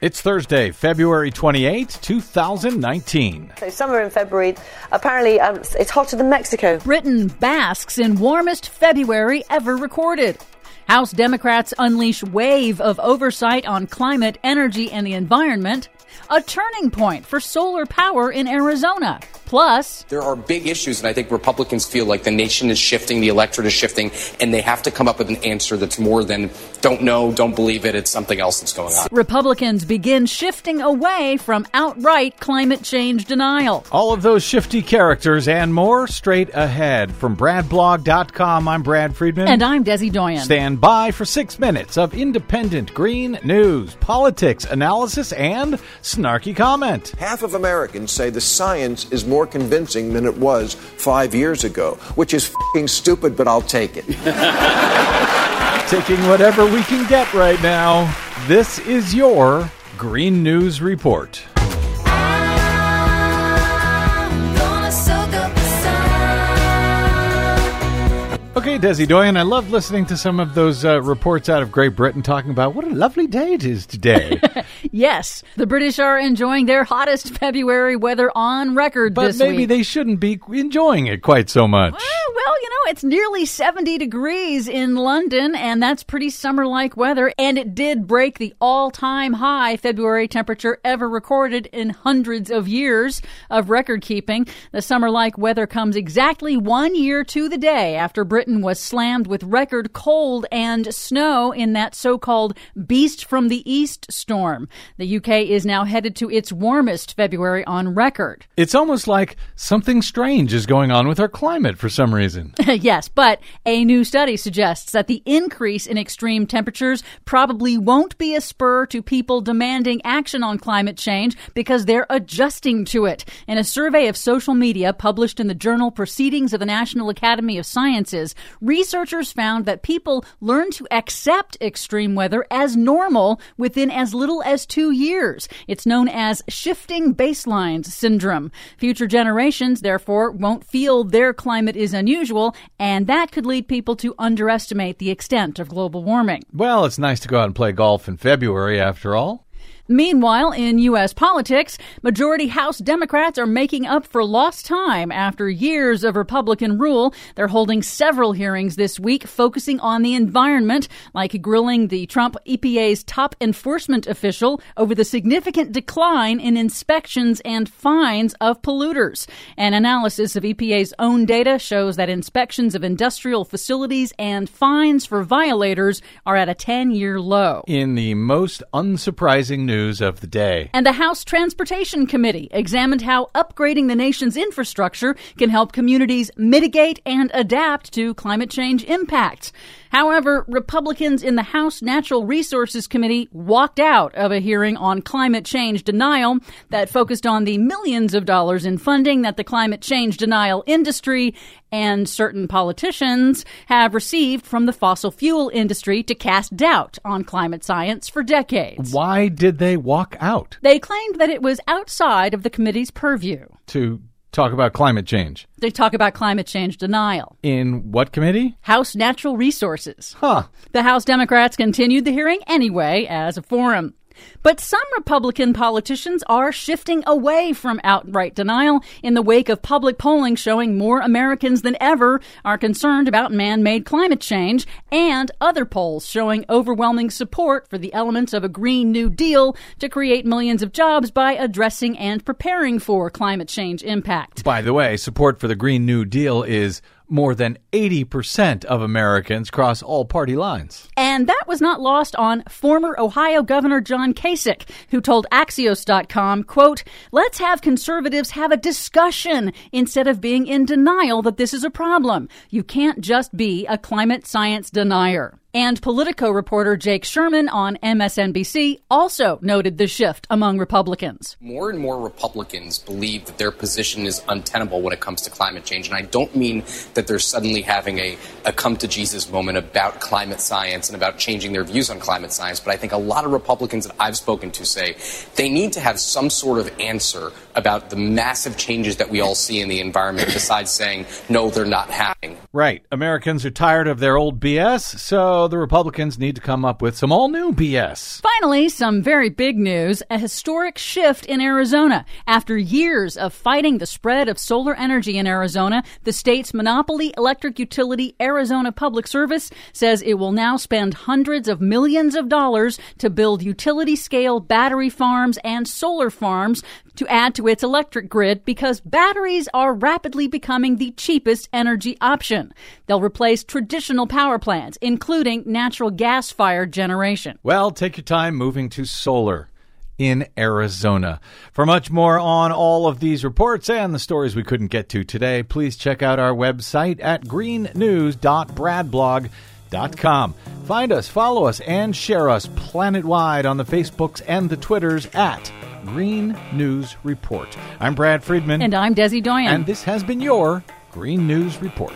It's Thursday, February 28, 2019. So summer in February, apparently um, it's hotter than Mexico. Britain basks in warmest February ever recorded. House Democrats unleash wave of oversight on climate, energy, and the environment. A turning point for solar power in Arizona. Plus, there are big issues, and I think Republicans feel like the nation is shifting, the electorate is shifting, and they have to come up with an answer that's more than don't know, don't believe it, it's something else that's going on. Republicans begin shifting away from outright climate change denial. All of those shifty characters and more straight ahead. From BradBlog.com, I'm Brad Friedman. And I'm Desi Doyen. Stand by for six minutes of independent green news, politics, analysis, and snarky comment. Half of Americans say the science is more more convincing than it was five years ago, which is stupid, but I'll take it. Taking whatever we can get right now. This is your Green News Report. Okay, Desi Doyen, I love listening to some of those uh, reports out of Great Britain talking about what a lovely day it is today. yes, the British are enjoying their hottest February weather on record but maybe week. they shouldn't be enjoying it quite so much. Well, well, it's nearly 70 degrees in London, and that's pretty summer like weather. And it did break the all time high February temperature ever recorded in hundreds of years of record keeping. The summer like weather comes exactly one year to the day after Britain was slammed with record cold and snow in that so called Beast from the East storm. The UK is now headed to its warmest February on record. It's almost like something strange is going on with our climate for some reason. yes, but a new study suggests that the increase in extreme temperatures probably won't be a spur to people demanding action on climate change because they're adjusting to it. In a survey of social media published in the journal Proceedings of the National Academy of Sciences, researchers found that people learn to accept extreme weather as normal within as little as two years. It's known as shifting baselines syndrome. Future generations, therefore, won't feel their climate is unusual, and that could lead people to underestimate the extent of global warming. Well, it's nice to go out and play golf in February, after all. Meanwhile, in U.S. politics, majority House Democrats are making up for lost time after years of Republican rule. They're holding several hearings this week focusing on the environment, like grilling the Trump EPA's top enforcement official over the significant decline in inspections and fines of polluters. An analysis of EPA's own data shows that inspections of industrial facilities and fines for violators are at a 10 year low. In the most unsurprising news, news of the day. And the House Transportation Committee examined how upgrading the nation's infrastructure can help communities mitigate and adapt to climate change impacts. However, Republicans in the House Natural Resources Committee walked out of a hearing on climate change denial that focused on the millions of dollars in funding that the climate change denial industry and certain politicians have received from the fossil fuel industry to cast doubt on climate science for decades. Why did they walk out? They claimed that it was outside of the committee's purview. To talk about climate change. They talk about climate change denial. In what committee? House Natural Resources. Huh. The House Democrats continued the hearing anyway as a forum. But some Republican politicians are shifting away from outright denial in the wake of public polling showing more Americans than ever are concerned about man made climate change, and other polls showing overwhelming support for the elements of a Green New Deal to create millions of jobs by addressing and preparing for climate change impact. By the way, support for the Green New Deal is more than 80% of Americans cross all party lines. And that was not lost on former Ohio Governor John Kasich, who told Axios.com, quote, let's have conservatives have a discussion instead of being in denial that this is a problem. You can't just be a climate science denier. And Politico reporter Jake Sherman on MSNBC also noted the shift among Republicans. More and more Republicans believe that their position is untenable when it comes to climate change. And I don't mean that they're suddenly having a, a come to Jesus moment about climate science and about changing their views on climate science, but I think a lot of Republicans that I've spoken to say they need to have some sort of answer about the massive changes that we all see in the environment besides saying, no, they're not happening. Right. Americans are tired of their old BS, so The Republicans need to come up with some all new BS. Finally, some very big news a historic shift in Arizona. After years of fighting the spread of solar energy in Arizona, the state's monopoly electric utility, Arizona Public Service, says it will now spend hundreds of millions of dollars to build utility scale battery farms and solar farms to add to its electric grid because batteries are rapidly becoming the cheapest energy option. They'll replace traditional power plants, including natural gas fired generation. Well, take your time moving to solar in Arizona. For much more on all of these reports and the stories we couldn't get to today, please check out our website at greennews.bradblog.com. Find us, follow us, and share us planet-wide on the Facebooks and the Twitters at Green News Report. I'm Brad Friedman. And I'm Desi Doyen. And this has been your Green News Report.